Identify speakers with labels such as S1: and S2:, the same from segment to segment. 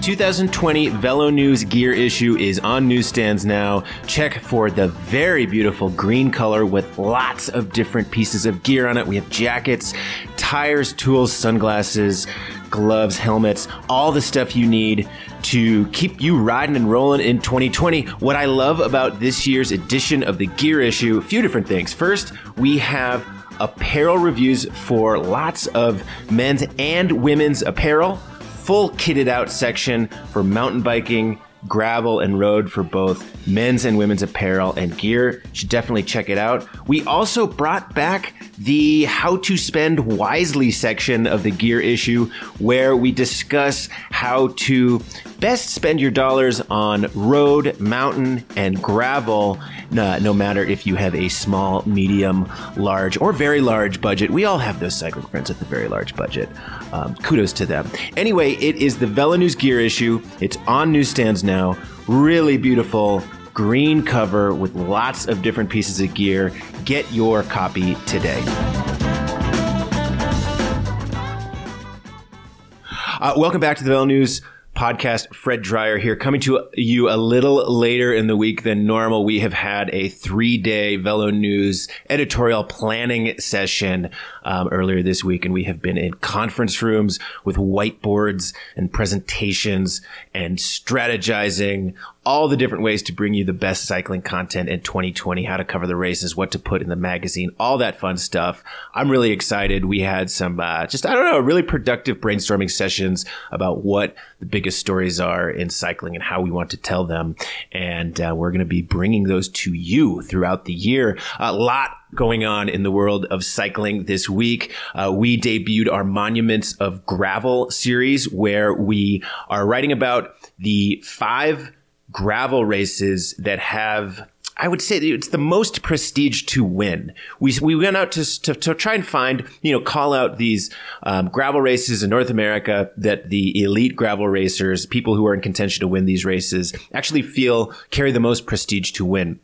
S1: 2020 Velo News gear issue is on newsstands now. Check for the very beautiful green color with lots of different pieces of gear on it. We have jackets, tires, tools, sunglasses, gloves, helmets, all the stuff you need to keep you riding and rolling in 2020. What I love about this year's edition of the gear issue, a few different things. First, we have apparel reviews for lots of men's and women's apparel, full kitted out section for mountain biking, gravel, and road for both men's and women's apparel and gear. You should definitely check it out. We also brought back the how to spend wisely section of the gear issue where we discuss how to best spend your dollars on road, mountain, and gravel, no, no matter if you have a small, medium, large, or very large budget. We all have those cycling friends with a very large budget. Um, kudos to them. Anyway, it is the Velo News Gear issue. It's on newsstands now. Really beautiful green cover with lots of different pieces of gear. Get your copy today. Uh, welcome back to the Velo News podcast. Fred Dreier here, coming to you a little later in the week than normal. We have had a three day Velo News editorial planning session um, earlier this week, and we have been in conference rooms with whiteboards and presentations and strategizing all the different ways to bring you the best cycling content in 2020, how to cover the races, what to put in the magazine, all that fun stuff. I'm really excited. We had some, uh, just, I don't know, really productive brainstorming sessions about what the biggest stories are in cycling and how we want to tell them. And uh, we're going to be bringing those to you throughout the year. A lot going on in the world of cycling this week. Uh, we debuted our Monuments of Gravel series where we are writing about the five gravel races that have I would say it's the most prestige to win. We, we went out to, to, to try and find, you know, call out these um, gravel races in North America that the elite gravel racers, people who are in contention to win these races, actually feel carry the most prestige to win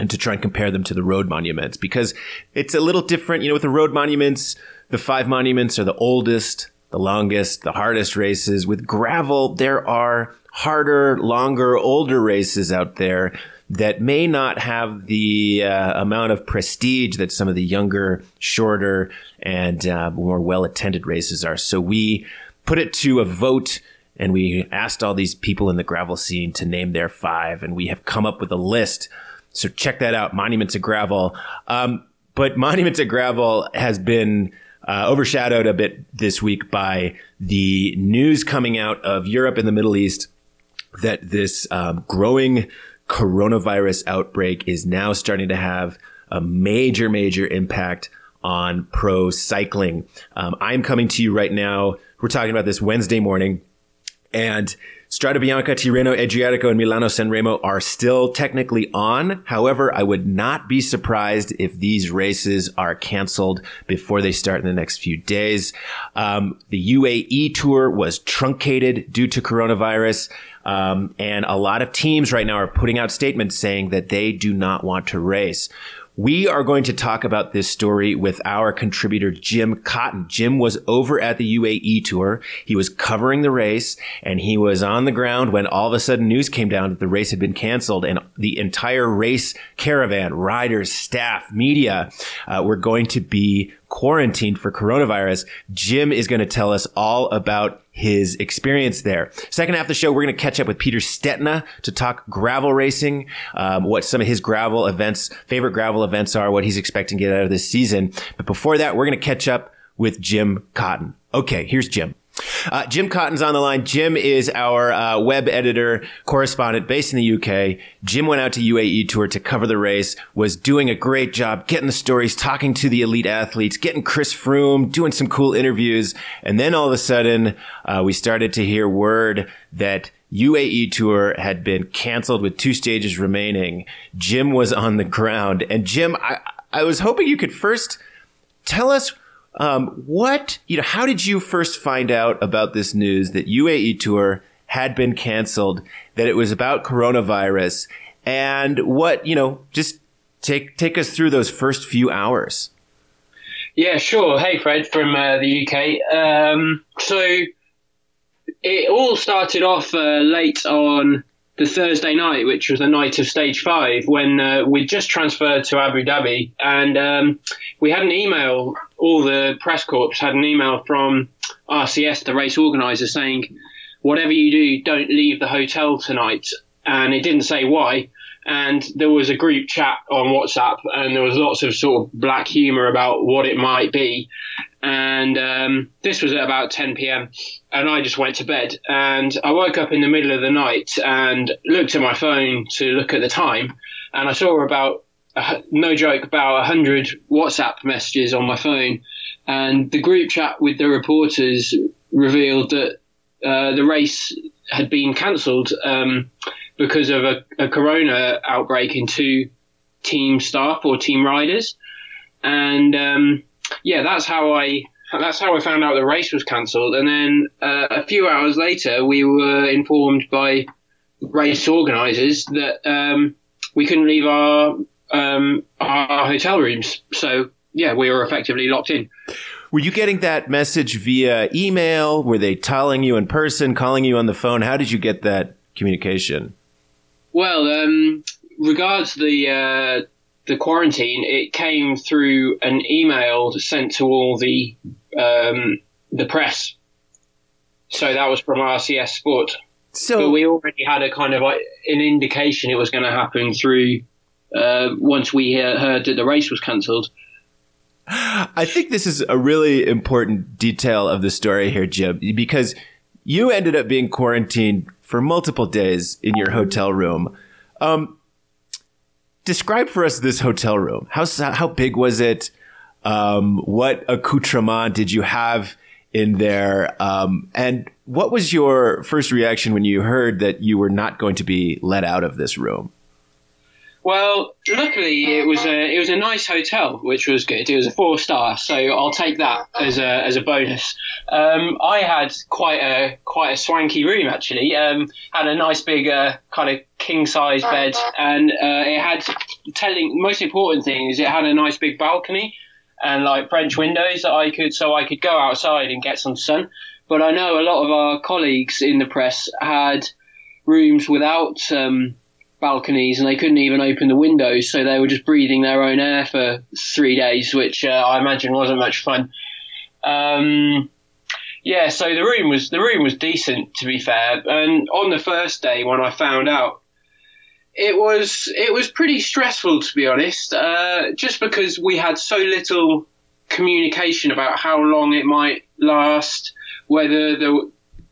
S1: and to try and compare them to the road monuments because it's a little different. You know, with the road monuments, the five monuments are the oldest, the longest, the hardest races. With gravel, there are harder, longer, older races out there that may not have the uh, amount of prestige that some of the younger, shorter, and uh, more well attended races are. So we put it to a vote and we asked all these people in the gravel scene to name their five, and we have come up with a list. So check that out, Monuments of Gravel. Um, but Monuments of Gravel has been uh, overshadowed a bit this week by the news coming out of Europe and the Middle East that this um, growing coronavirus outbreak is now starting to have a major, major impact on pro cycling. Um, I'm coming to you right now. We're talking about this Wednesday morning, and Strade Bianche, Tirreno Adriatico, and Milano Sanremo are still technically on. However, I would not be surprised if these races are canceled before they start in the next few days. Um, the UAE tour was truncated due to coronavirus. Um, and a lot of teams right now are putting out statements saying that they do not want to race. We are going to talk about this story with our contributor, Jim Cotton. Jim was over at the UAE tour. He was covering the race and he was on the ground when all of a sudden news came down that the race had been canceled and the entire race caravan, riders, staff, media, uh, were going to be quarantined for coronavirus. Jim is going to tell us all about his experience there. Second half of the show, we're going to catch up with Peter Stetina to talk gravel racing, um, what some of his gravel events, favorite gravel events are, what he's expecting to get out of this season. But before that, we're going to catch up with Jim Cotton. Okay, here's Jim. Uh, Jim Cotton's on the line. Jim is our uh, web editor correspondent based in the UK. Jim went out to UAE tour to cover the race, was doing a great job getting the stories, talking to the elite athletes, getting Chris Froome, doing some cool interviews. And then all of a sudden, uh, we started to hear word that UAE tour had been canceled with two stages remaining. Jim was on the ground. And Jim, I, I was hoping you could first tell us um, what, you know, how did you first find out about this news that UAE Tour had been canceled, that it was about coronavirus, and what, you know, just take take us through those first few hours.
S2: Yeah, sure. Hey, Fred from uh, the UK. Um, so it all started off uh, late on the Thursday night, which was the night of stage five, when uh, we just transferred to Abu Dhabi, and um, we had an email. All the press corps had an email from RCS, the race organizer, saying, "Whatever you do, don't leave the hotel tonight." And it didn't say why. And there was a group chat on WhatsApp, and there was lots of sort of black humour about what it might be. And um, this was at about 10 p.m and I just went to bed. And I woke up in the middle of the night and looked at my phone to look at the time, and I saw about no joke about hundred WhatsApp messages on my phone, and the group chat with the reporters revealed that uh, the race had been cancelled um, because of a, a corona outbreak in two team staff or team riders, and um, yeah, that's how I that's how I found out the race was cancelled. And then uh, a few hours later, we were informed by race organisers that um, we couldn't leave our um, our hotel rooms. So yeah, we were effectively locked in.
S1: Were you getting that message via email? Were they telling you in person, calling you on the phone? How did you get that communication?
S2: Well, um, regards the uh, the quarantine, it came through an email sent to all the um, the press. So that was from RCS Sport. So but we already had a kind of like an indication it was going to happen through uh, once we heard that the race was cancelled.
S1: I think this is a really important detail of the story here, Jim, because you ended up being quarantined for multiple days in your hotel room. Um, describe for us this hotel room. How how big was it? Um, what accoutrement did you have in there? Um, and what was your first reaction when you heard that you were not going to be let out of this room?
S2: Well, luckily it was a it was a nice hotel, which was good. It was a four star, so I'll take that as a as a bonus. Um, I had quite a quite a swanky room actually. Um, had a nice big uh, kind of king size bed, and uh, it had telling most important thing is it had a nice big balcony and like French windows that I could so I could go outside and get some sun. But I know a lot of our colleagues in the press had rooms without um, balconies and they couldn't even open the windows, so they were just breathing their own air for three days, which uh, I imagine wasn't much fun. Um, yeah, so the room was the room was decent to be fair, and on the first day when I found out it was it was pretty stressful to be honest, uh, just because we had so little communication about how long it might last, whether there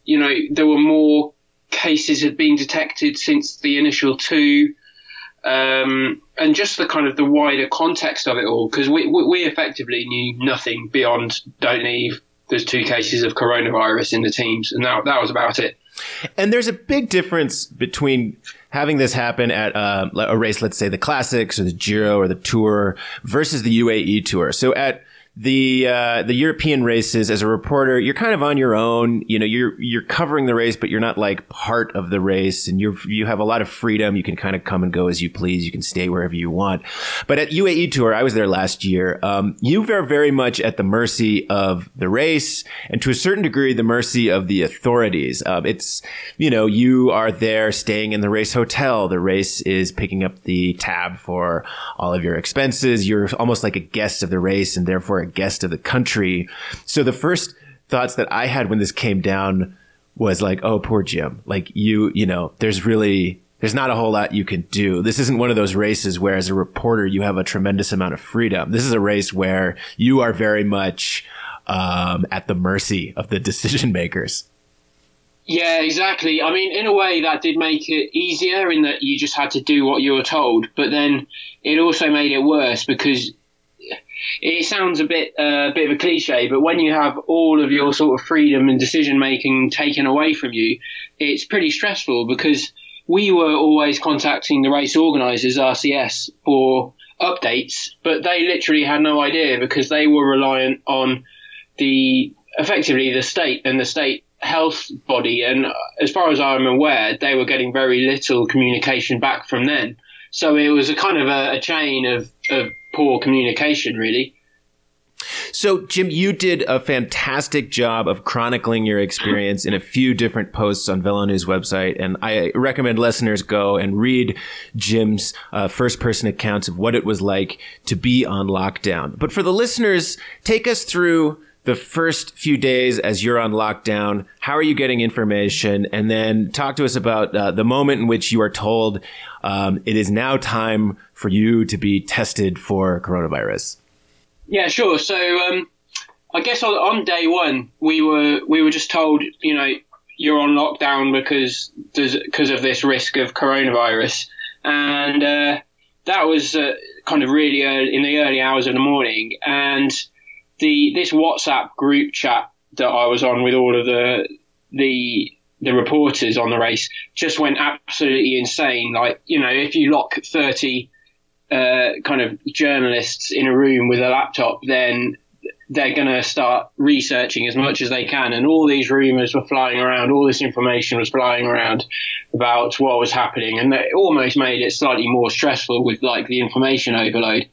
S2: you know there were more cases had been detected since the initial two. Um, and just the kind of the wider context of it all, because we, we effectively knew nothing beyond don't leave. There's two cases of coronavirus in the teams, and that that was about it.
S1: And there's a big difference between having this happen at uh, a race, let's say the Classics or the Giro or the Tour, versus the UAE Tour. So at the uh, the European races as a reporter, you're kind of on your own. You know, you're you're covering the race, but you're not like part of the race, and you you have a lot of freedom. You can kind of come and go as you please. You can stay wherever you want. But at UAE Tour, I was there last year. Um, you are very much at the mercy of the race, and to a certain degree, the mercy of the authorities. Um, it's you know you are there staying in the race hotel. The race is picking up the tab for all of your expenses. You're almost like a guest of the race, and therefore guest of the country. So the first thoughts that I had when this came down was like, oh, poor Jim. Like you, you know, there's really, there's not a whole lot you can do. This isn't one of those races where as a reporter, you have a tremendous amount of freedom. This is a race where you are very much, um, at the mercy of the decision makers.
S2: Yeah, exactly. I mean, in a way, that did make it easier in that you just had to do what you were told. But then it also made it worse because it sounds a bit uh, a bit of a cliche, but when you have all of your sort of freedom and decision making taken away from you, it's pretty stressful because we were always contacting the race organisers, RCS, for updates, but they literally had no idea because they were reliant on the effectively the state and the state health body. And as far as I'm aware, they were getting very little communication back from them. So it was a kind of a, a chain of, of poor communication, really.
S1: So, Jim, you did a fantastic job of chronicling your experience in a few different posts on Velo News website, and I recommend listeners go and read Jim's uh, first-person accounts of what it was like to be on lockdown. But for the listeners, take us through the first few days as you're on lockdown. How are you getting information? And then talk to us about uh, the moment in which you are told um, it is now time for you to be tested for coronavirus.
S2: Yeah, sure. So um, I guess on, on, day one we were we were just told, you know, you're on lockdown because because of this risk of coronavirus, and uh, that was uh, kind of really early, in the early hours of the morning, and the this WhatsApp group chat that I was on with all of the the the reporters on the race just went absolutely insane. Like you know, if you lock thirty uh, kind of journalists in a room with a laptop, then they're going to start researching as much as they can. And all these rumors were flying around, all this information was flying around about what was happening. And it almost made it slightly more stressful with like the information overload.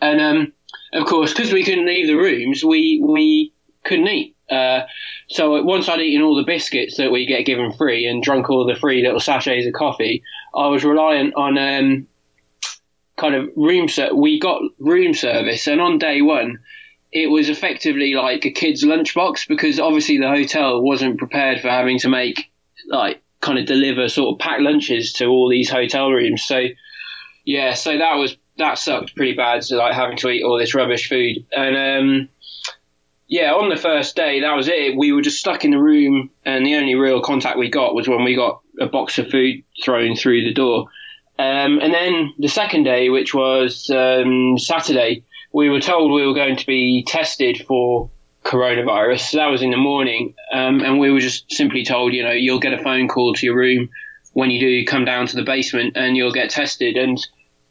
S2: And, um, of course, because we couldn't leave the rooms, we, we couldn't eat. Uh, so once I'd eaten all the biscuits that we get given free and drunk all the free little sachets of coffee, I was reliant on, um, kind of room ser- we got room service and on day one it was effectively like a kid's lunchbox because obviously the hotel wasn't prepared for having to make like kind of deliver sort of packed lunches to all these hotel rooms so yeah so that was that sucked pretty bad so like having to eat all this rubbish food and um yeah, on the first day, that was it. We were just stuck in the room, and the only real contact we got was when we got a box of food thrown through the door. Um, and then the second day, which was um, Saturday, we were told we were going to be tested for coronavirus. So that was in the morning. Um, and we were just simply told, you know, you'll get a phone call to your room when you do come down to the basement and you'll get tested. And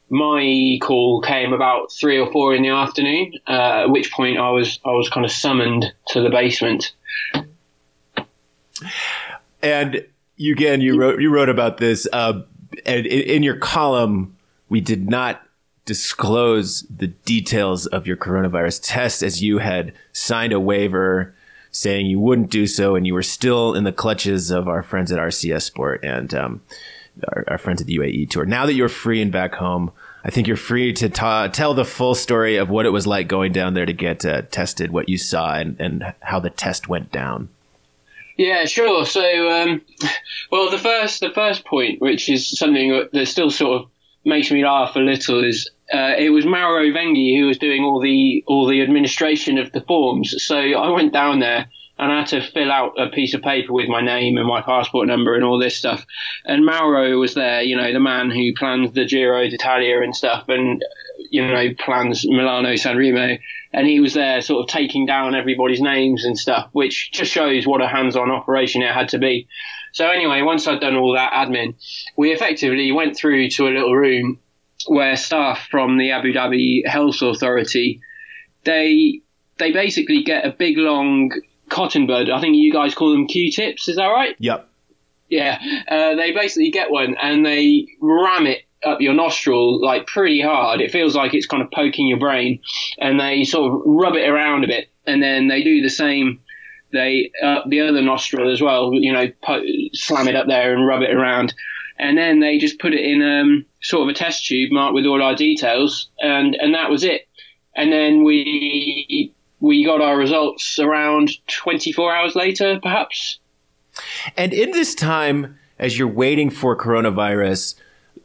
S2: my call came about three or four in the afternoon, uh, at which point I was, I was kind of summoned to the basement.
S1: And you, again, you wrote, you wrote about this, uh, and in your column, we did not disclose the details of your coronavirus test as you had signed a waiver saying you wouldn't do so, and you were still in the clutches of our friends at RCS Sport and um, our, our, friends at the UAE Tour. Now that you're free and back home, I think you're free to ta- tell the full story of what it was like going down there to get uh, tested, what you saw, and, and how the test went down.
S2: Yeah, sure. So, um, well, the first the first point, which is something that still sort of makes me laugh a little, is uh, it was Mauro Vegni who was doing all the all the administration of the forms. So I went down there and I had to fill out a piece of paper with my name and my passport number and all this stuff. And Mauro was there, you know, the man who plans the Giro d'Italia and stuff, and you know, plans Milano San Remo and he was there sort of taking down everybody's names and stuff, which just shows what a hands-on operation it had to be. So anyway, once I'd done all that admin, we effectively went through to a little room where staff from the Abu Dhabi Health Authority, they they basically get a big long cotton bud. I think you guys call them Q-tips. Is that right?
S1: Yep.
S2: Yeah. Uh, they basically get one and they ram it up your nostril like pretty hard. It feels like it's kind of poking your brain, and they sort of rub it around a bit, and then they do the same. They up the other nostril as well. You know, po- slam it up there and rub it around, and then they just put it in um, sort of a test tube marked with all our details, and and that was it. And then we we got our results around 24 hours later, perhaps.
S1: And in this time, as you're waiting for coronavirus,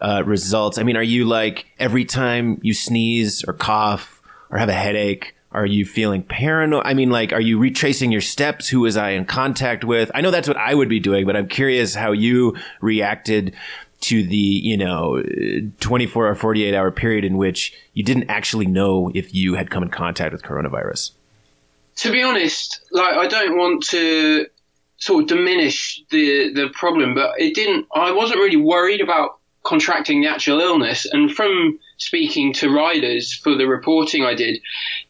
S1: uh, results? I mean, are you like every time you sneeze or cough or have a headache, are you feeling paranoid? I mean, like, are you retracing your steps? Who was I in contact with? I know that's what I would be doing, but I'm curious how you reacted to the, you know, 24 or 48 hour period in which you didn't actually know if you had come in contact with coronavirus.
S2: To be honest, like, I don't want to sort of diminish the the problem, but it didn't. I wasn't really worried about contracting the actual illness. And from speaking to riders for the reporting I did,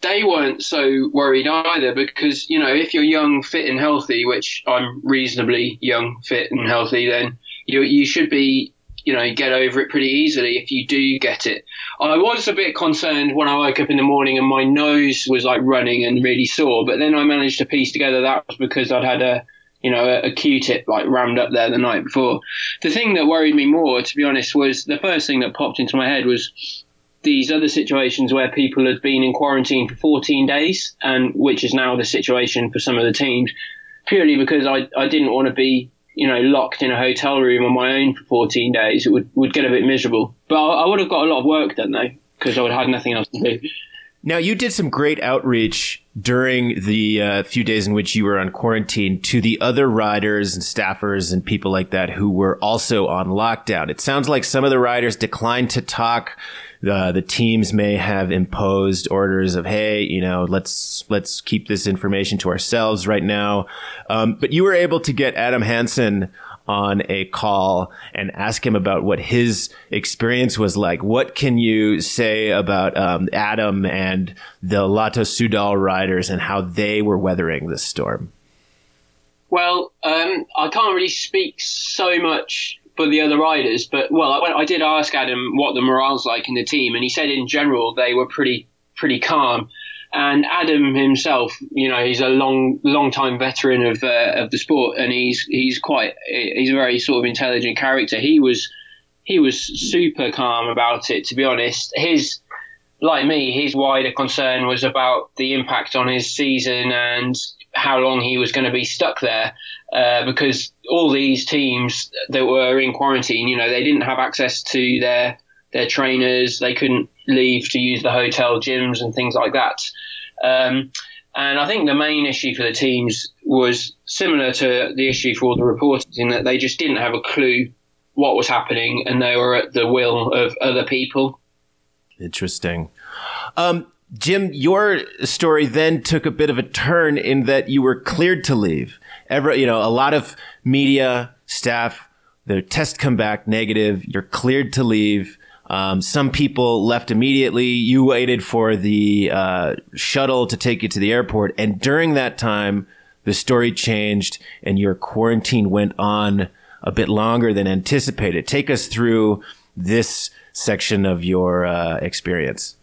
S2: they weren't so worried either because, you know, if you're young, fit and healthy, which I'm reasonably young, fit and healthy, then you, you should be you know, get over it pretty easily if you do get it. I was a bit concerned when I woke up in the morning and my nose was like running and really sore, but then I managed to piece together that was because I'd had a, you know, a a Q-tip like rammed up there the night before. The thing that worried me more, to be honest, was the first thing that popped into my head was these other situations where people had been in quarantine for 14 days, and which is now the situation for some of the teams, purely because I, I didn't want to be you know, locked in a hotel room on my own for 14 days, it would, would get a bit miserable. But I, I would have got a lot of work done though, because I would have had nothing else to do.
S1: Now, you did some great outreach during the uh, few days in which you were on quarantine to the other riders and staffers and people like that who were also on lockdown. It sounds like some of the riders declined to talk. Uh, the teams may have imposed orders of, hey, you know, let's let's keep this information to ourselves right now. Um, but you were able to get Adam Hansen on a call and ask him about what his experience was like. What can you say about um, Adam and the Lotto Soudal riders and how they were weathering this storm?
S2: Well, um, I can't really speak so much for the other riders, but well, I, I did ask Adam what the morale's like in the team, and he said in general they were pretty pretty calm. And Adam himself, you know, he's a long, long time veteran of uh, of the sport, and he's he's quite he's a very sort of intelligent character. He was he was super calm about it. To be honest, his like me, his wider concern was about the impact on his season and how long he was going to be stuck there. Uh, because all these teams that were in quarantine, you know, they didn't have access to their their trainers. They couldn't leave to use the hotel gyms and things like that. Um, and I think the main issue for the teams was similar to the issue for the reporters in that they just didn't have a clue what was happening and they were at the will of other people.
S1: Interesting. Um, Jim, your story then took a bit of a turn in that you were cleared to leave. Every, you know, a lot of media staff, their test come back negative. You're cleared to leave. Um, some people left immediately. You waited for the uh, shuttle to take you to the airport, and during that time, the story changed, and your quarantine went on a bit longer than anticipated. Take us through this section of your uh, experience.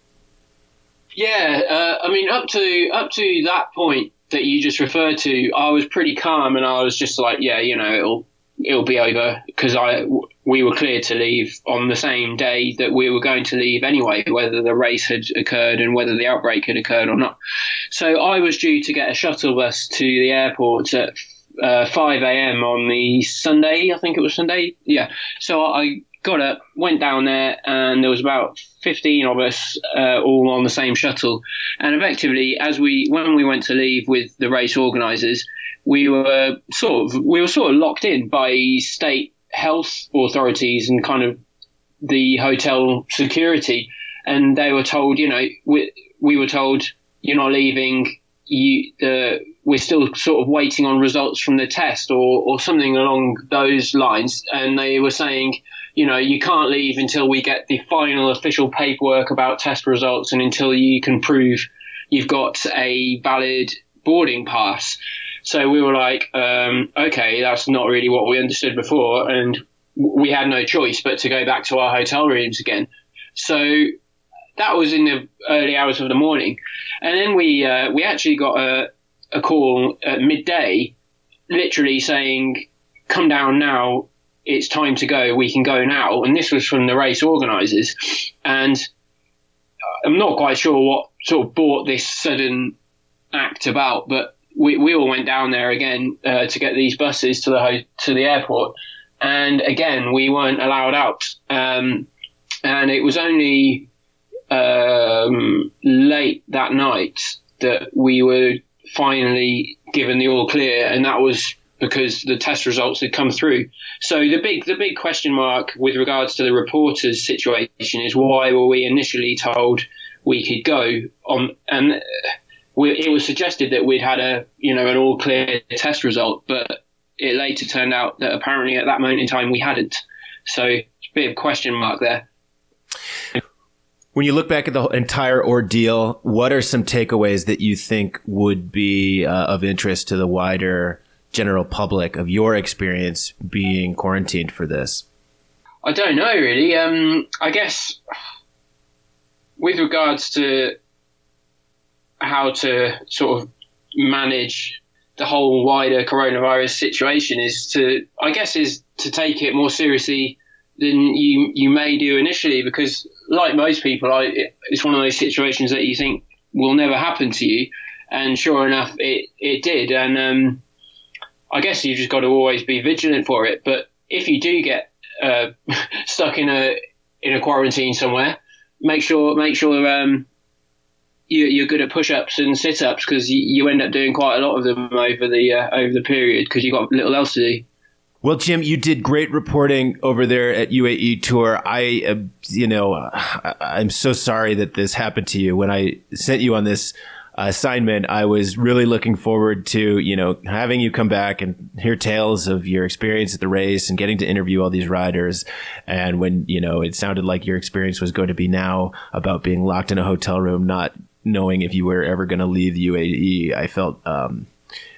S2: Yeah, uh, I mean, up to up to that point that you just referred to, I was pretty calm, and I was just like, yeah, you know, it'll it'll be over because I we were cleared to leave on the same day that we were going to leave anyway, whether the race had occurred and whether the outbreak had occurred or not. So I was due to get a shuttle bus to the airport at uh, 5 a.m. on the Sunday, I think it was Sunday. Yeah. So I got up, went down there, and there was about 15 of us uh, all on the same shuttle. And effectively, as we when we went to leave with the race organisers, we were sort of we were sort of locked in by state health authorities and kind of the hotel security, and they were told, you know, we we were told you're not leaving. You the we're still sort of waiting on results from the test or or something along those lines, and they were saying. You know, you can't leave until we get the final official paperwork about test results and until you can prove you've got a valid boarding pass. So we were like, um, okay, that's not really what we understood before, and we had no choice but to go back to our hotel rooms again. So that was in the early hours of the morning, and then we uh, we actually got a, a call at midday, literally saying, "Come down now. It's time to go. We can go now." And this was from the race organisers, and I'm not quite sure what sort of brought this sudden act about, but we, we all went down there again uh, to get these buses to the ho- to the airport, and again we weren't allowed out. Um, and it was only um, late that night that we were finally given the all clear, and that was because the test results had come through. So the big the big question mark with regards to the reporters situation is why were we initially told we could go on and we, it was suggested that we'd had a you know an all clear test result, but it later turned out that apparently at that moment in time we hadn't. So it's a bit of question mark there.
S1: When you look back at the entire ordeal, what are some takeaways that you think would be uh, of interest to the wider general public of your experience being quarantined for this?
S2: I don't know really. Um, I guess with regards to how to sort of manage the whole wider coronavirus situation is to, I guess, is to take it more seriously than you you may do initially because, like most people, I, it's one of those situations that you think will never happen to you, and sure enough, it it did, and um, I guess you've just got to always be vigilant for it. But if you do get uh, stuck in a in a quarantine somewhere, make sure make sure um, you, are good at push-ups and sit-ups because you, you, end up doing quite a lot of them over the uh, over the period because you've got little else to do.
S1: Well, Jim, you did great reporting over there at UAE Tour. I, uh, you know, I, am so sorry that this happened to you. When I sent you on this assignment, I was really looking forward to, you know, having you come back and hear tales of your experience at the race and getting to interview all these riders. And when, you know, it sounded like your experience was going to be now about being locked in a hotel room, not knowing if you were ever going to leave the UAE, I felt um,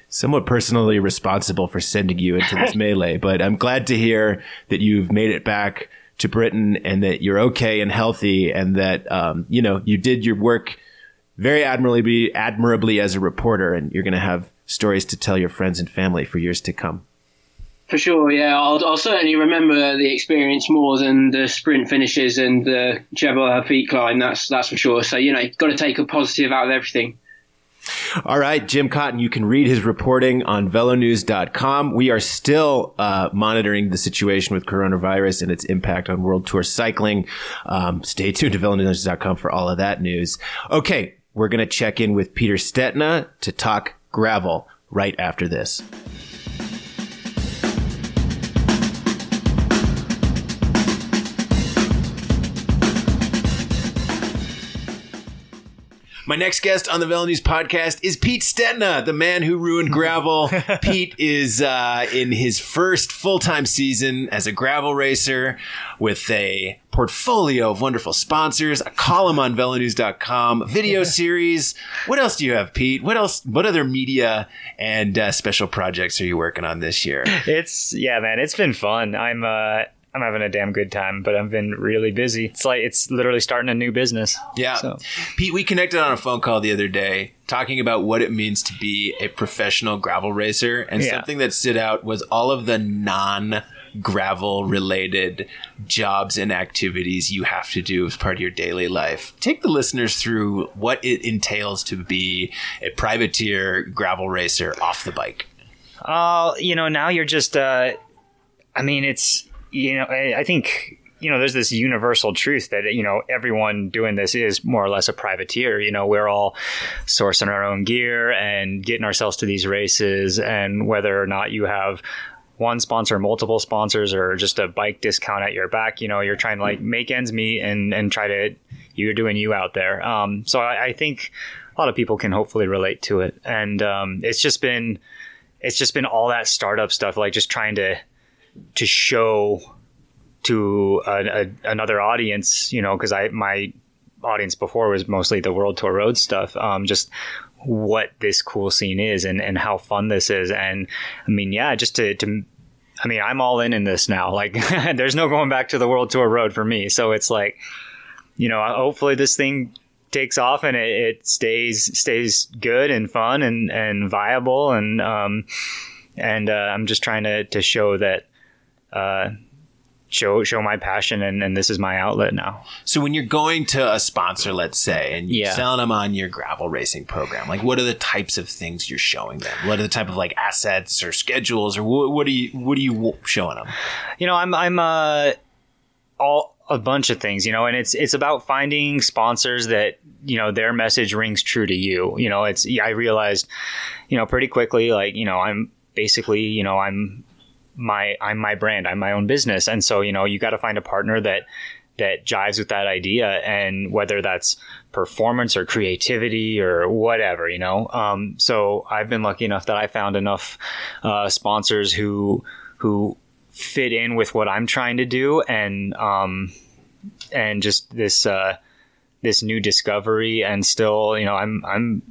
S1: somewhat personally responsible for sending you into this melee. But I'm glad to hear that you've made it back to Britain and that you're okay and healthy, and that um, you know you did your work very admirably, admirably as a reporter, and you're going to have stories to tell your friends and family for years to come.
S2: For sure, yeah. I'll, I'll, certainly remember the experience more than the sprint finishes and the Jebel Hafeet climb. That's that's for sure. So you know, you've got to take a positive out of everything.
S1: All right, Jim Cotton, you can read his reporting on velonews.com. We are still uh, monitoring the situation with coronavirus and its impact on World Tour cycling. Um, stay tuned to velonews.com for all of that news. Okay, we're going to check in with Peter Stetina to talk gravel right after this. My next guest on the Velo News podcast is Pete Stetina, the man who ruined gravel. Pete is uh, in his first full time season as a gravel racer with a portfolio of wonderful sponsors, a column on velonews.com, video series. What else do you have, Pete? What else? What other media and uh, special projects are you working on this year?
S3: It's yeah, man. It's been fun. I'm uh, I'm having a damn good time, but I've been really busy. It's like it's literally starting a new business.
S1: Yeah. So. Pete, we connected on a phone call the other day talking about what it means to be a professional gravel racer. And yeah. something that stood out was all of the non gravel related jobs and activities you have to do as part of your daily life. Take the listeners through what it entails to be a privateer gravel racer off the bike.
S3: Uh, you know, now you're just, uh, I mean, it's, you know, I, I think you know, there's this universal truth that, you know, everyone doing this is more or less a privateer. You know, we're all sourcing our own gear and getting ourselves to these races. And whether or not you have one sponsor, multiple sponsors, or just a bike discount at your back, you know, you're trying to like make ends meet and, and try to, you're doing you out there. Um, so I, I think a lot of people can hopefully relate to it. And um, it's just been, it's just been all that startup stuff, like just trying to, to show to a, a, another audience, you know, because I my audience before was mostly the World Tour Road stuff. Um, just what this cool scene is and, and how fun this is. And I mean, yeah, just to, to I mean, I'm all in in this now. Like, there's no going back to the World Tour Road for me. So it's like, you know, hopefully this thing takes off and it, it stays stays good and fun and and viable and um and uh, I'm just trying to to show that uh, show show my passion and, and this is my outlet now.
S1: So when you're going to a sponsor, let's say, and you're yeah. selling them on your gravel racing program, like what are the types of things you're showing them? What are the type of like assets or schedules or what, what are you what are you showing them?
S3: You know, I'm I'm uh all a bunch of things, you know, and it's it's about finding sponsors that you know their message rings true to you. You know, it's I realized, you know, pretty quickly, like you know, I'm basically, you know, I'm my I'm my brand, I'm my own business, and so you know you got to find a partner that that jives with that idea, and whether that's performance or creativity or whatever, you know. Um, so I've been lucky enough that I found enough uh, sponsors who who fit in with what I'm trying to do, and um, and just this uh, this new discovery, and still, you know, I'm I'm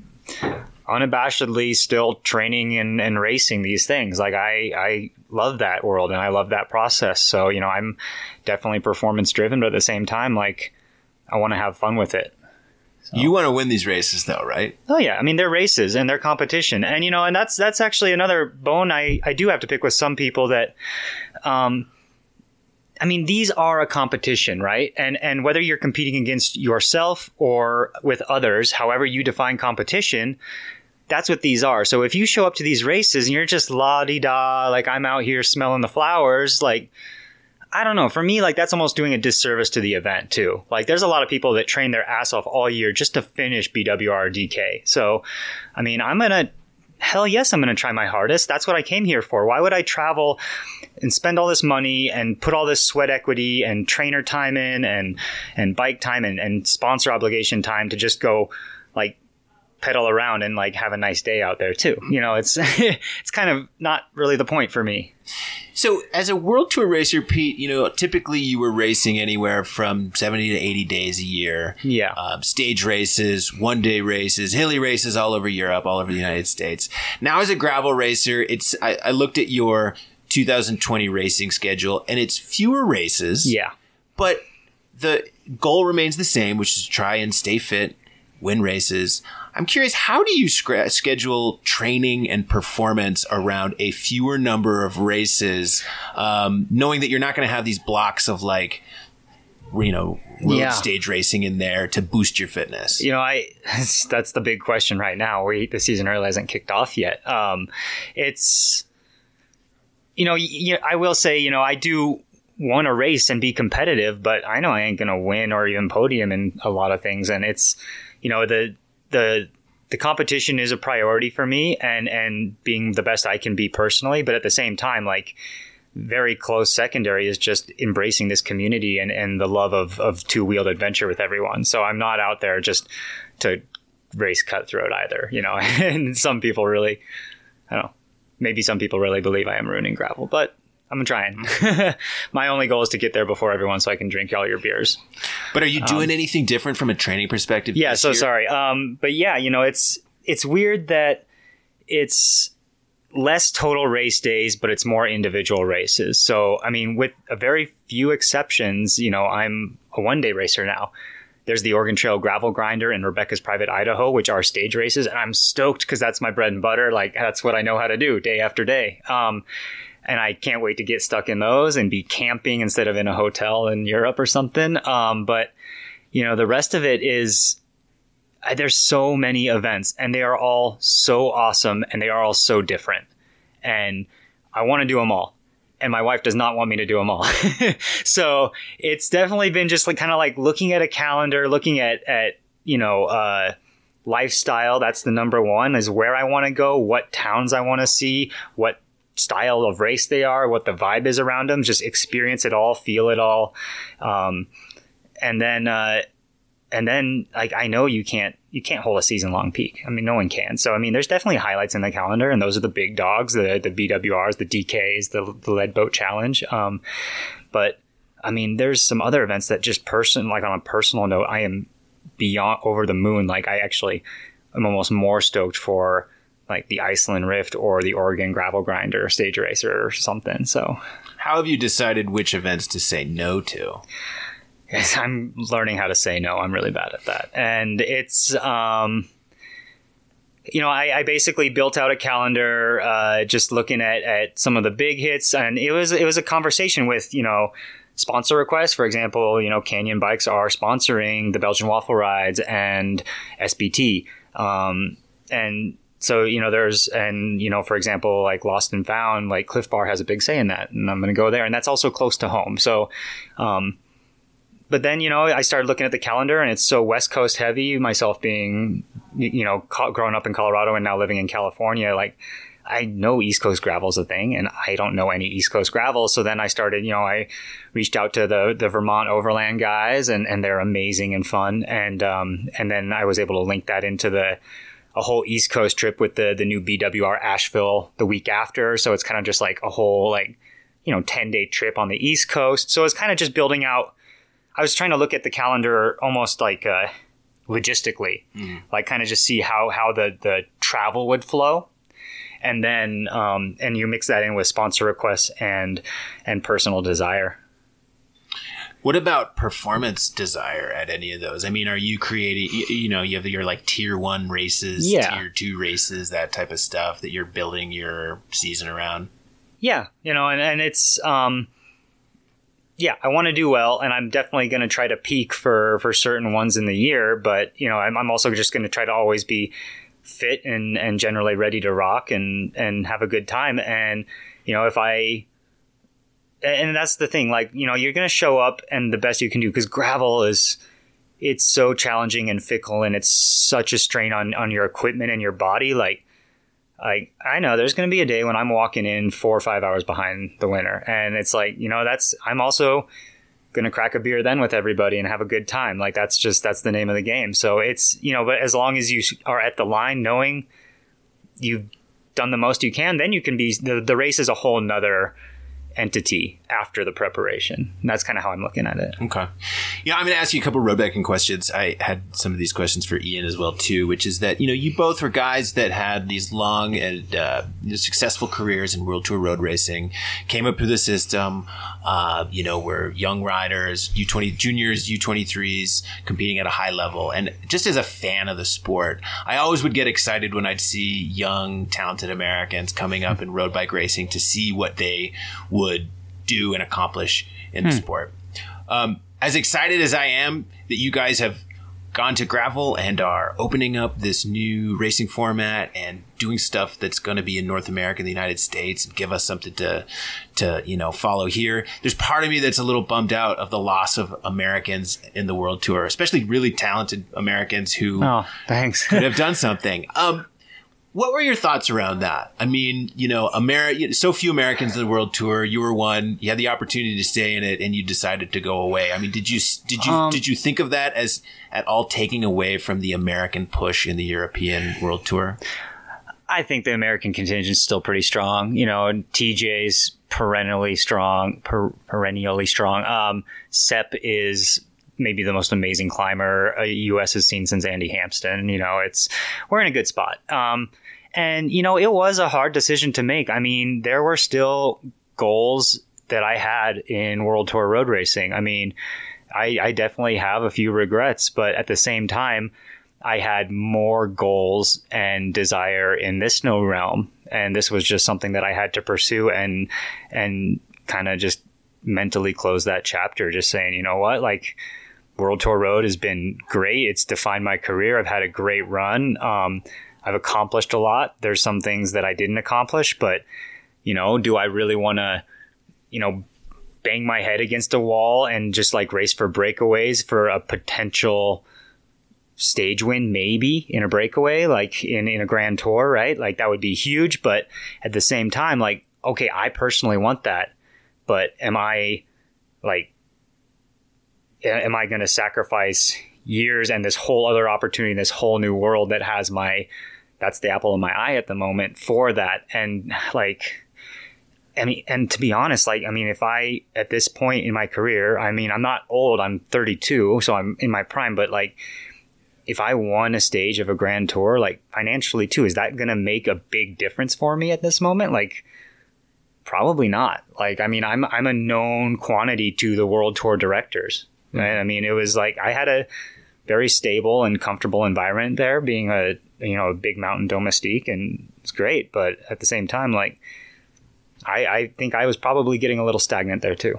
S3: unabashedly still training and, and racing these things. Like I, I love that world and I love that process. So, you know, I'm definitely performance driven, but at the same time, like I want to have fun with it.
S1: So. You want to win these races though, right?
S3: Oh yeah. I mean, they're races and they're competition. And, you know, and that's, that's actually another bone I, I do have to pick with some people that, um, I mean, these are a competition, right? And and whether you're competing against yourself or with others, however you define competition, that's what these are. So if you show up to these races and you're just la di da, like I'm out here smelling the flowers, like I don't know. For me, like that's almost doing a disservice to the event too. Like there's a lot of people that train their ass off all year just to finish BWR DK. So, I mean, I'm gonna hell yes, I'm to try my hardest. That's what I came here for. Why would I travel and spend all this money and put all this sweat equity and trainer time in and, and bike time and, and sponsor obligation time to just go like pedal around and like have a nice day out there too. You know, it's it's kind of not really the point for me.
S1: So, as a world tour racer, Pete, you know, typically you were racing anywhere from 70 to 80 days a year.
S3: Yeah.
S1: Um, stage races, one day races, hilly races all over Europe, all over the United States. Now, as a gravel racer, it's, I, I looked at your 2020 racing schedule and it's fewer races.
S3: Yeah.
S1: But the goal remains the same, which is to try and stay fit, win races. I'm curious, how do you sc- schedule training and performance around a fewer number of races, um, knowing that you're not going to have these blocks of like, you know, road yeah. stage racing in there to boost your fitness?
S3: You know, I that's the big question right now. We the season really hasn't kicked off yet. Um, it's you know, you, I will say, you know, I do want to race and be competitive, but I know I ain't going to win or even podium in a lot of things, and it's you know the the the competition is a priority for me and and being the best I can be personally but at the same time like very close secondary is just embracing this community and, and the love of, of two-wheeled adventure with everyone. So I'm not out there just to race cutthroat either you know? And some people really I don't know maybe some people really believe I am ruining gravel but I'm trying. My only goal is to get there before everyone, so I can drink all your beers.
S1: But are you doing um, anything different from a training perspective?
S3: Yeah. So year? sorry. Um, but yeah, you know, it's it's weird that it's less total race days, but it's more individual races. So I mean, with a very few exceptions, you know, I'm a one day racer now. There's the Oregon Trail Gravel Grinder and Rebecca's Private Idaho, which are stage races, and I'm stoked because that's my bread and butter. Like that's what I know how to do day after day. Um, and I can't wait to get stuck in those and be camping instead of in a hotel in Europe or something. Um, but you know, the rest of it is there's so many events and they are all so awesome and they are all so different. And I want to do them all. And my wife does not want me to do them all. so it's definitely been just like kind of like looking at a calendar, looking at, at, you know, uh, lifestyle. That's the number one is where I want to go, what towns I want to see, what style of race they are, what the vibe is around them. Just experience it all, feel it all, um, and then uh, and then like I know you can't you can't hold a season long peak. I mean, no one can. So I mean, there's definitely highlights in the calendar, and those are the big dogs, the the BWRs, the DKs, the the Lead Boat Challenge. Um, but I mean, there's some other events that just person like on a personal note, I am beyond over the moon. Like I actually am almost more stoked for like the Iceland Rift or the Oregon Gravel Grinder Stage Racer or something. So,
S1: how have you decided which events to say no to?
S3: I'm learning how to say no. I'm really bad at that, and it's um, you know, I, I, basically built out a calendar, uh, just looking at, at some of the big hits, and it was it was a conversation with you know sponsor requests. For example, you know, Canyon Bikes are sponsoring the Belgian Waffle Rides and SBT, um, and so you know there's and you know for example like lost and found like clif bar has a big say in that and i'm going to go there and that's also close to home so um but then you know i started looking at the calendar and it's so west coast heavy myself being you know growing up in colorado and now living in california like I know East Coast gravel's a thing, and I don't know any East Coast gravel. So then I started, you know, I reached out to the the Vermont Overland guys, and, and they're amazing and fun, and um, and then I was able to link that into the a whole East Coast trip with the the new BWR Asheville the week after. So it's kind of just like a whole like you know 10 day trip on the East Coast. So it's kind of just building out. I was trying to look at the calendar almost like uh, logistically, mm. like kind of just see how how the the travel would flow, and then um, and you mix that in with sponsor requests and and personal desire.
S1: What about performance desire at any of those? I mean, are you creating, you, you know, you have your like tier one races, yeah. tier two races, that type of stuff that you're building your season around?
S3: Yeah, you know, and, and it's, um, yeah, I want to do well, and I'm definitely going to try to peak for for certain ones in the year. But you know, I'm, I'm also just going to try to always be fit and and generally ready to rock and and have a good time. And you know, if I and that's the thing, like you know, you're going to show up and the best you can do because gravel is it's so challenging and fickle, and it's such a strain on on your equipment and your body. Like like I know there's going to be a day when I'm walking in four or five hours behind the winner, and it's like you know that's I'm also going to crack a beer then with everybody and have a good time. Like that's just that's the name of the game. So it's you know, but as long as you are at the line, knowing you've done the most you can, then you can be the the race is a whole nother entity after the preparation. And that's kind of how I'm looking at it.
S1: Okay. Yeah, I'm going to ask you a couple road backing questions. I had some of these questions for Ian as well too, which is that you know you both were guys that had these long and uh, successful careers in World Tour road racing, came up through the system. Uh, you know, were young riders, U20 juniors, U23s, competing at a high level. And just as a fan of the sport, I always would get excited when I'd see young, talented Americans coming up in road bike racing to see what they would do and accomplish in hmm. the sport. Um, as excited as I am that you guys have gone to gravel and are opening up this new racing format and doing stuff that's going to be in North America the United States and give us something to to you know follow here. There's part of me that's a little bummed out of the loss of Americans in the world tour, especially really talented Americans who
S3: oh, thanks.
S1: could have done something. Um, what were your thoughts around that? I mean, you know, Ameri- so few Americans in the world tour. You were one. You had the opportunity to stay in it, and you decided to go away. I mean, did you did you um, did you think of that as at all taking away from the American push in the European world tour?
S3: I think the American contingent is still pretty strong. You know, Tejay's perennially strong, per- perennially strong. Um, Sepp is maybe the most amazing climber a U.S. has seen since Andy Hampsten. You know, it's we're in a good spot. Um, and, you know, it was a hard decision to make. I mean, there were still goals that I had in World Tour road racing. I mean, I, I definitely have a few regrets, but at the same time, I had more goals and desire in this snow realm. And this was just something that I had to pursue and, and kind of just mentally close that chapter, just saying, you know what, like, World Tour Road has been great. It's defined my career. I've had a great run. Um, I've accomplished a lot. There's some things that I didn't accomplish, but you know, do I really want to, you know, bang my head against a wall and just like race for breakaways for a potential stage win maybe in a breakaway like in in a grand tour right like that would be huge but at the same time like okay i personally want that but am i like am i going to sacrifice years and this whole other opportunity this whole new world that has my that's the apple of my eye at the moment for that. And like, I mean, and to be honest, like, I mean, if I, at this point in my career, I mean, I'm not old, I'm 32, so I'm in my prime, but like, if I won a stage of a grand tour, like financially too, is that going to make a big difference for me at this moment? Like, probably not. Like, I mean, I'm, I'm a known quantity to the world tour directors. Mm-hmm. I mean, it was like, I had a very stable and comfortable environment there being a, you know a big mountain domestique and it's great but at the same time like I, I think i was probably getting a little stagnant there too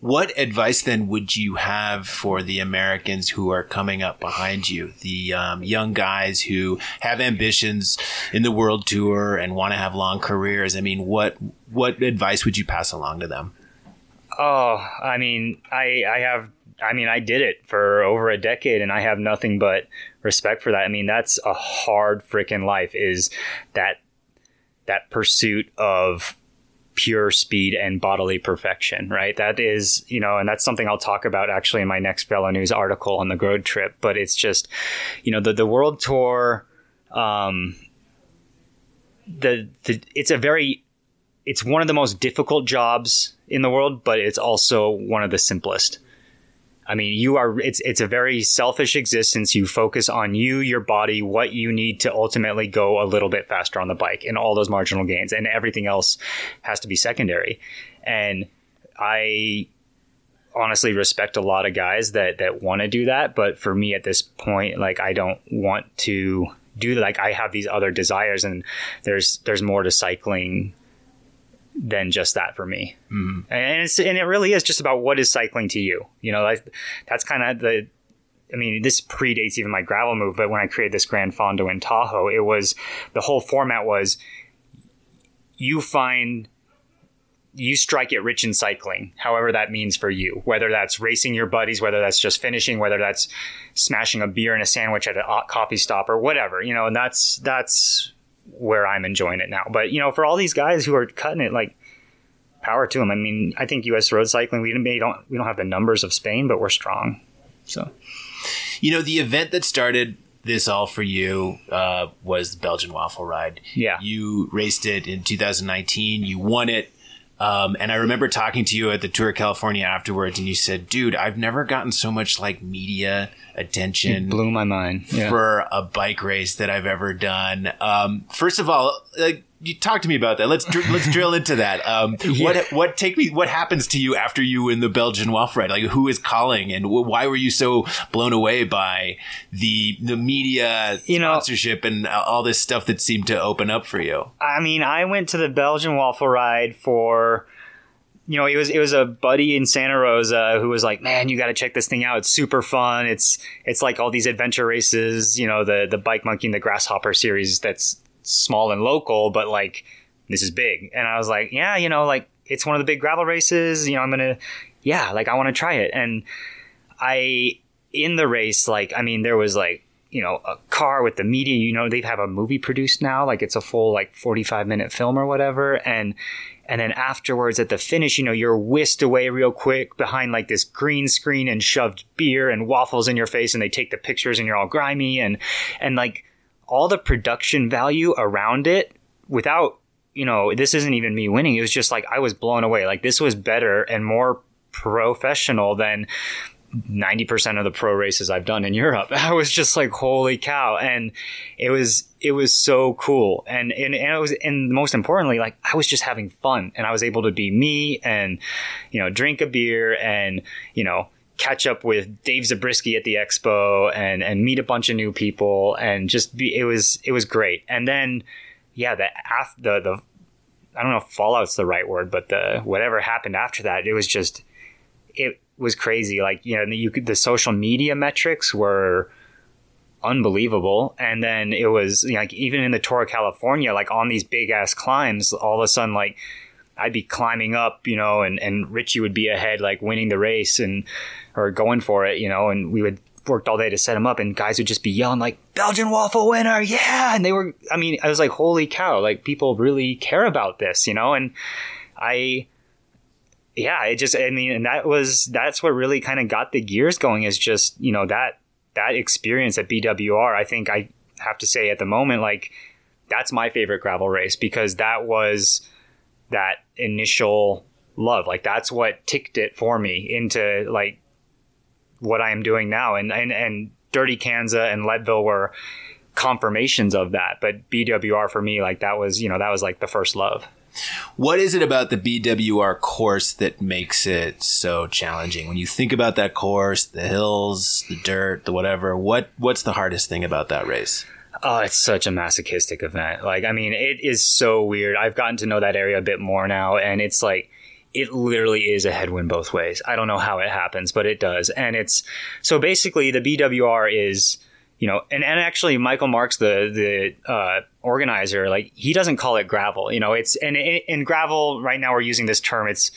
S1: what advice then would you have for the Americans who are coming up behind you, the um, young guys who have ambitions in the world tour and want to have long careers? I mean, what what advice would you pass along to them?
S3: Oh, I mean, I I have I mean, I did it for over a decade and I have nothing but respect for that. I mean, that's a hard freaking life is that that pursuit of pure speed and bodily perfection, right? That is, you know, and that's something I'll talk about actually in my next VeloNews article on the road trip, but it's just, you know, the the world tour um the, the it's a very it's one of the most difficult jobs in the world, but it's also one of the simplest I mean, you are it's it's a very selfish existence. You focus on you, your body, what you need to ultimately go a little bit faster on the bike and all those marginal gains and everything else has to be secondary. And I honestly respect a lot of guys that that want to do that, but for me at this point like I don't want to do like I have these other desires and there's there's more to cycling than just that for me. Mm. And it's and it really is just about what is cycling to you. You know, like that's kind of the. I mean, this predates even my gravel move, but when I created this Gran Fondo in Tahoe, it was the whole format was you find you strike it rich in cycling, however that means for you. Whether that's racing your buddies, whether that's just finishing, whether that's smashing a beer and a sandwich at a coffee stop or whatever, you know, and that's that's where I'm enjoying it now. But you know, for all these guys who are cutting it, like power to them. I mean, I think U.S. road cycling we don't we don't have the numbers of Spain, but we're strong. So,
S1: you know, the event that started this all for you uh, was the Belgian Waffle Ride.
S3: Yeah,
S1: you raced it in 2019. You won it. Um, and I remember talking to you at the Tour of California afterwards, and you said, "Dude, I've never gotten so much like media attention.
S3: It blew my mind
S1: yeah. for a bike race that I've ever done." Um, first of all, like you talk to me about that. Let's dr- let's drill into that. Um, yeah. What what take me? What happens to you after you win the Belgian waffle ride? Like who is calling, and why were you so blown away by the the media you sponsorship know, and all this stuff that seemed to open up for you?
S3: I mean, I went to the Belgian waffle ride for. You know, it was it was a buddy in Santa Rosa who was like, "Man, you got to check this thing out. It's super fun. It's it's like all these adventure races. You know, the the bike monkey and the grasshopper series. That's small and local, but like this is big. And I was like, yeah, you know, like it's one of the big gravel races. You know, I'm gonna, yeah, like I want to try it. And I in the race, like I mean, there was like you know a car with the media. You know, they have a movie produced now, like it's a full like 45 minute film or whatever, and. And then afterwards at the finish, you know, you're whisked away real quick behind like this green screen and shoved beer and waffles in your face and they take the pictures and you're all grimy and, and like all the production value around it without you know this isn't even me winning it was just like i was blown away like this was better and more professional than 90% of the pro races I've done in Europe. I was just like, holy cow. And it was, it was so cool. And, and, and it was, and most importantly, like I was just having fun and I was able to be me and, you know, drink a beer and, you know, catch up with Dave Zabriskie at the expo and and meet a bunch of new people and just be it was it was great. And then yeah, the the the I don't know if fallout's the right word, but the whatever happened after that, it was just it was crazy. Like you know, you could, the social media metrics were unbelievable. And then it was you know, like even in the Tour of California, like on these big ass climbs, all of a sudden like I'd be climbing up, you know, and, and Richie would be ahead, like winning the race and or going for it, you know, and we would worked all day to set them up and guys would just be yelling like Belgian waffle winner, yeah. And they were I mean, I was like, holy cow, like people really care about this, you know, and I yeah, it just I mean, and that was that's what really kind of got the gears going is just, you know, that that experience at BWR, I think I have to say at the moment, like that's my favorite gravel race because that was that initial love. Like that's what ticked it for me into like what I am doing now. And and and Dirty Kanza and Leadville were confirmations of that. But BWR for me, like that was, you know, that was like the first love.
S1: What is it about the BWR course that makes it so challenging? When you think about that course, the hills, the dirt, the whatever, what what's the hardest thing about that race?
S3: Oh, it's such a masochistic event. Like, I mean, it is so weird. I've gotten to know that area a bit more now, and it's like, it literally is a headwind both ways. I don't know how it happens, but it does. And it's so basically the BWR is, you know, and, and actually Michael Marks, the, the, uh, organizer, like he doesn't call it gravel, you know, it's, and in gravel right now we're using this term. It's,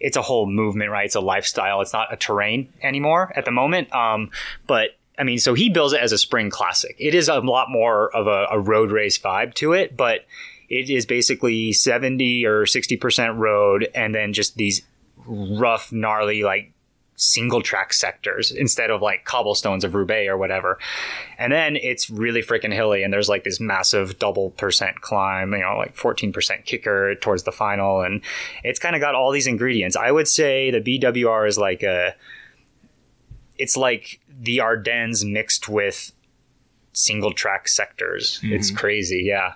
S3: it's a whole movement, right? It's a lifestyle. It's not a terrain anymore at the moment. Um, but I mean, so he builds it as a spring classic. It is a lot more of a, a road race vibe to it, but it is basically 70 or 60% road and then just these rough, gnarly, like single track sectors instead of like cobblestones of Roubaix or whatever. And then it's really freaking hilly and there's like this massive double percent climb, you know, like 14% kicker towards the final. And it's kind of got all these ingredients. I would say the BWR is like a, it's like the Ardennes mixed with single track sectors. It's mm-hmm. crazy. Yeah.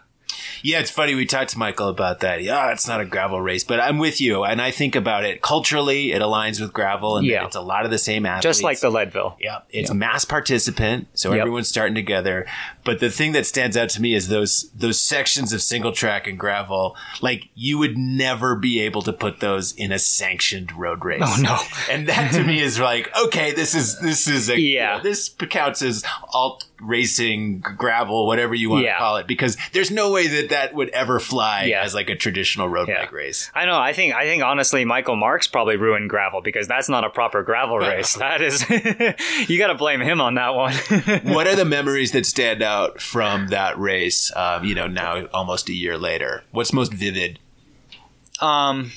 S1: Yeah, it's funny. We talked to Michael about that. Yeah, it's not a gravel race, but I'm with you. And I think about it culturally, it aligns with gravel, and
S3: Yeah.
S1: it's a lot of the same athletes.
S3: Just like the Leadville.
S1: Yeah, it's mass participant, so
S3: Yep.
S1: everyone's starting together. But the thing that stands out to me is those those sections of single track and gravel. Like you would never be able to put those in a sanctioned road race.
S3: Oh, no.
S1: And that to me is like, okay, this is this is a
S3: Yeah.
S1: this counts as alt racing gravel, whatever you want
S3: Yeah.
S1: to call it, because there's no way that that would ever fly
S3: Yeah.
S1: as like a traditional road
S3: Yeah.
S1: bike race.
S3: I know. I think. I think honestly, Michael Marks probably ruined gravel because that's not a proper gravel race. That is. you got to blame him on that one.
S1: what are the memories that stand out from that race? Um, you know, now almost a year later, what's most vivid?
S3: um.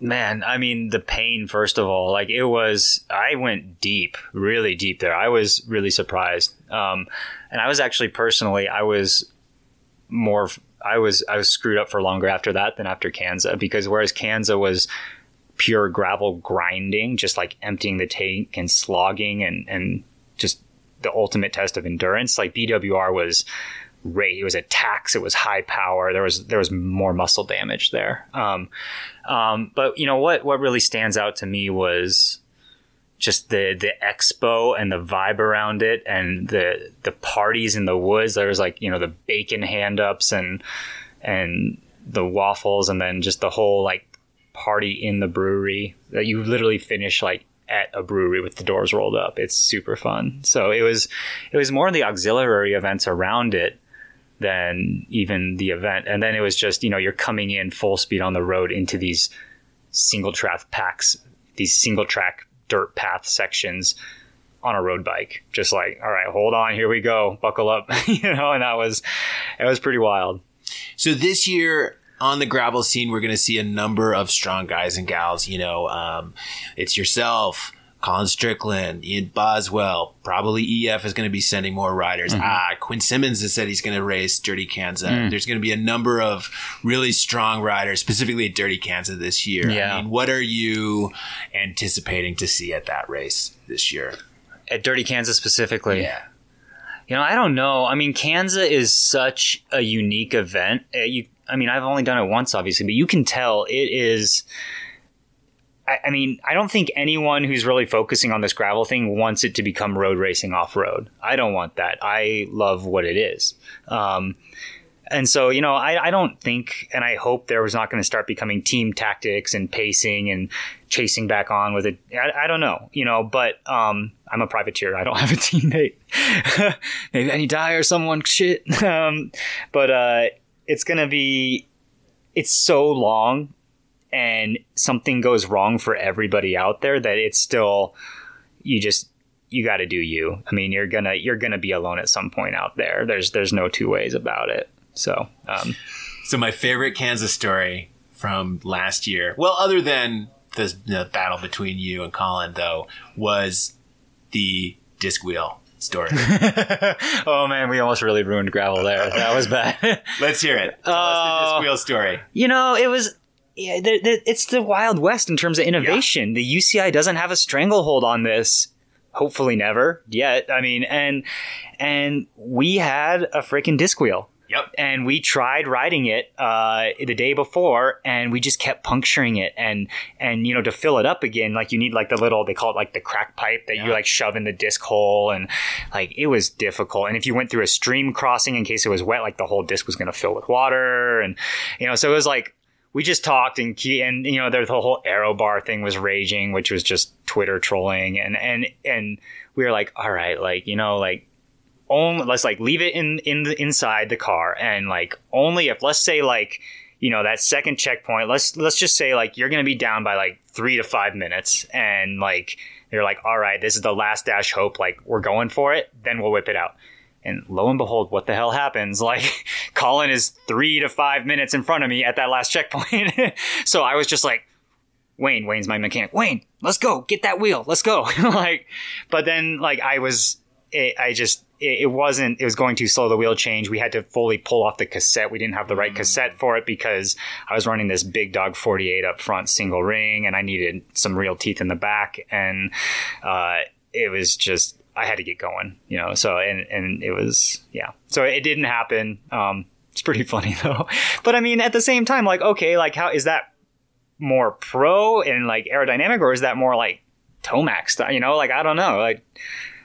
S3: Man, I mean the pain. First of all, like it was. I went deep, really deep there. I was really surprised, um, and I was actually personally, I was more. I was I was screwed up for longer after that than after Kanza because whereas Kanza was pure gravel grinding, just like emptying the tank and slogging and and just the ultimate test of endurance. Like BWR was rate. It was a tax. It was high power. There was there was more muscle damage there. Um, um, but you know what? What really stands out to me was just the the expo and the vibe around it, and the the parties in the woods. There was like you know the bacon hand ups and and the waffles, and then just the whole like party in the brewery that you literally finish like at a brewery with the doors rolled up. It's super fun. So it was it was more the auxiliary events around it than even the event. And then it was just, you know, you're coming in full speed on the road into these single track packs, these single track dirt path sections on a road bike. Just like, all right, hold on, here we go, buckle up, you know, and that was it was pretty wild.
S1: So this year on the gravel scene, we're going to see a number of strong guys and gals. You know, um, it's yourself, Colin Strickland, Ian Boswell. Probably EF is going to be sending more riders.
S3: Mm-hmm.
S1: Ah, Quinn Simmons has said he's going to race Dirty Kanza.
S3: Mm.
S1: There's going to be a number of really strong riders, specifically at Dirty Kanza this year.
S3: Yeah.
S1: I mean, what are you anticipating to see at that race this year?
S3: At Dirty Kanza specifically. Yeah. You know, I don't know. I mean, Kanza is such a unique event. Uh, You, I mean, I've only done it once, obviously, but you can tell it is. I, I mean, I don't think anyone who's really focusing on this gravel thing wants it to become road racing off road. I don't want that. I love what it is. Um, and so, you know, I, I don't think, and I hope there was not going to start becoming team tactics and pacing and chasing back on with it. I, I don't know, you know, but um, I'm a privateer. I don't have a teammate. Maybe any die or someone. Shit. Um, but uh, it's going to be, it's so long and something goes wrong for everybody out there that it's still, you just, you got to do you. I mean, you're gonna you're gonna be alone at some point out there. There's there's no two ways about it. So um,
S1: So my favorite Kanza story from last year, well, other than the, the battle between you and Colin, though, was the disc wheel story.
S3: oh man, we almost really ruined gravel there. That was bad.
S1: Let's hear it. Tell us the
S3: Oh.
S1: disc wheel story.
S3: you know, it was. Yeah, it's the Wild West in terms of innovation. The UCI doesn't have a stranglehold on this. Hopefully, never yet. I mean, and and we had a freaking disc wheel.
S1: Yep.
S3: and we tried riding it uh, the day before and we just kept puncturing it and and you know to fill it up again like you need like the little they call it like the crack pipe that you like shove in the disc hole and like it was difficult and if you went through a stream crossing in case it was wet like the whole disc was going to fill with water and you know so it was like we just talked and and you know the whole aero bar thing was raging which was just twitter trolling. And and and we were like all right like you know like only let's like leave it in in the inside the car. And like only if let's say like you know that second checkpoint let's let's just say like you're gonna be down by like three to five minutes. And like you're like all right this is the last dash hope like we're going for it then we'll whip it out and lo and behold what the hell happens like colin is three to five minutes in front of me at that last checkpoint so i was just like Wayne, Wayne's my mechanic. Wayne, let's go, get that wheel, let's go. like, but then like I was, it, I just, it, it wasn't. It was going too slow. The wheel change. We had to fully pull off the cassette. We didn't have the right cassette for it because I was running this big dog 48 up front single ring, and I needed some real teeth in the back, and uh, it was just I had to get going, you know. So and and it was yeah. So it didn't happen. Um, it's pretty funny though. But I mean, at the same time, like okay, like how is that more pro and like aerodynamic, or is that more like Tomac style? You know, like I don't know, like.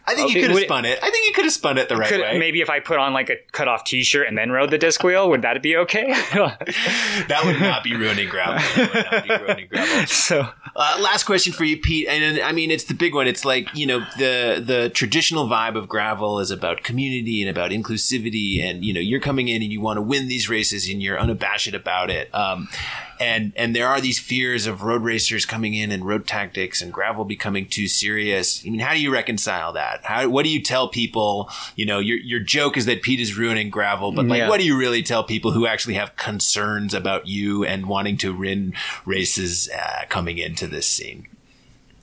S1: I think you could have spun it. I think you could have spun it the right
S3: Could,
S1: way.
S3: maybe if I put on like a cut off T-shirt and then rode the disc wheel, would that be okay?
S1: That would not be ruining gravel. That would not be ruining gravel.
S3: so
S1: Uh, last question for you, Pete. And, and I mean, it's the big one. It's like you know, the the traditional vibe of gravel is about community and about inclusivity. And you know, you're coming in and you want to win these races, and you're unabashed about it. Um, and and there are these fears of road racers coming in and road tactics and gravel becoming too serious. I mean, how do you reconcile that? How what do you tell people? You know, your your joke is that Pete is ruining gravel, but like,
S3: Yeah.
S1: what do you really tell people who actually have concerns about you and wanting to win races uh, coming into this scene?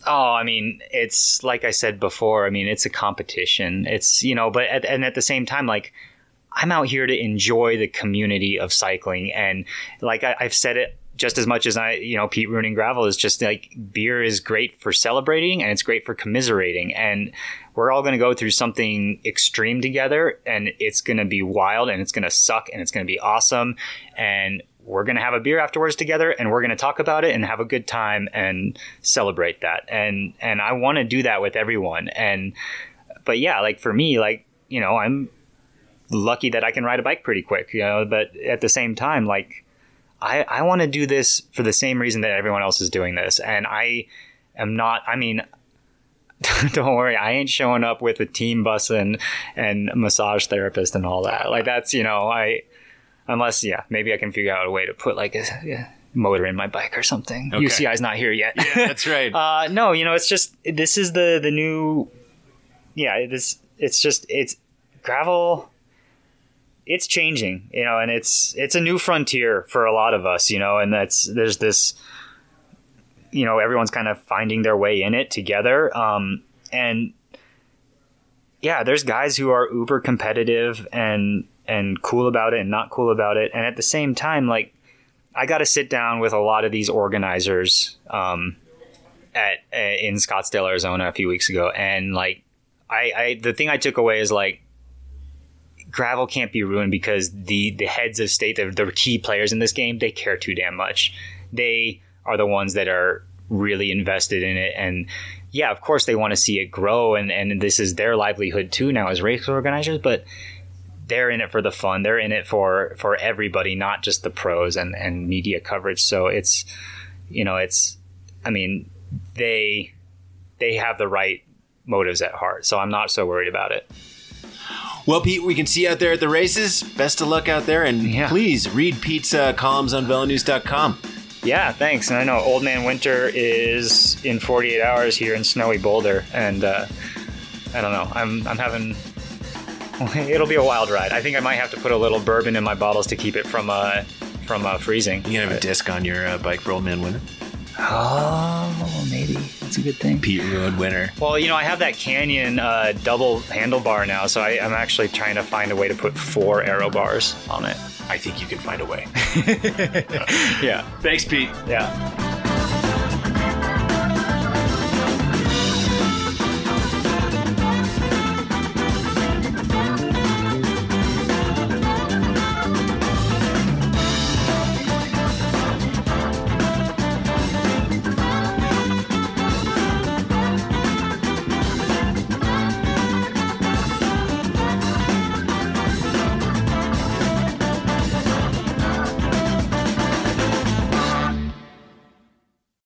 S3: Oh, I mean, it's like I said before. I mean, it's a competition. It's you know, but at, and at the same time, like I'm out here to enjoy the community of cycling, and like I, I've said it just as much as I, you know, Pete ruining gravel is just like beer is great for celebrating and it's great for commiserating, and we're all going to go through something extreme together, and it's going to be wild, and it's going to suck, and it's going to be awesome, and we're going to have a beer afterwards together and we're going to talk about it and have a good time and celebrate that. And and I want to do that with everyone. And but yeah like for me like you know I'm lucky that I can ride a bike pretty quick you know but at the same time like I I want to do this for the same reason that everyone else is doing this and I am not I mean don't worry, I ain't showing up with a team bus and and massage therapist and all that. Like that's you know I unless yeah maybe I can figure out a way to put like a, motor in my bike or something.
S1: Okay.
S3: UCI's not here yet.
S1: That's right.
S3: uh, no, you know it's just this is the the new yeah this it's just it's gravel. It's changing, you know, and it's it's a new frontier for a lot of us, you know, and that's there's this you know everyone's kind of finding their way in it together. Um, and yeah there's guys who are uber competitive and and cool about it and not cool about it. And at the same time like i got to sit down with a lot of these organizers um, at in scottsdale arizona a few weeks ago. And like I, I the thing i took away is like gravel can't be ruined because the the heads of state the, the key players in this game they care too damn much. They are the ones that are really invested in it. And yeah of course they want to see it grow and and this is their livelihood too now as race organizers but they're in it for the fun. They're in it for for everybody not just the pros and and media coverage. So it's you know it's i mean they they have the right motives at heart. So i'm not so worried about it
S1: Well, Pete, we can see you out there at the races. Best of luck out there, and
S3: Yeah.
S1: please read Pete's uh, columns on VeloNews.com.
S3: Yeah, thanks. And I know Old Man Winter is in 48 hours here in snowy Boulder, and uh, I don't know. I'm I'm having. It'll be a wild ride. I think I might have to put a little bourbon in my bottles to keep it from uh from uh, freezing.
S1: You gonna have a disc on your uh, bike for Old Man Winter?
S3: Oh, maybe that's a good thing.
S1: Pete Road winner.
S3: Well, you know, I have that Canyon uh, double handlebar now, so I, I'm actually trying to find a way to put four aero bars on it.
S1: I think you can find a way.
S3: Yeah,
S1: Thanks, Pete.
S3: yeah.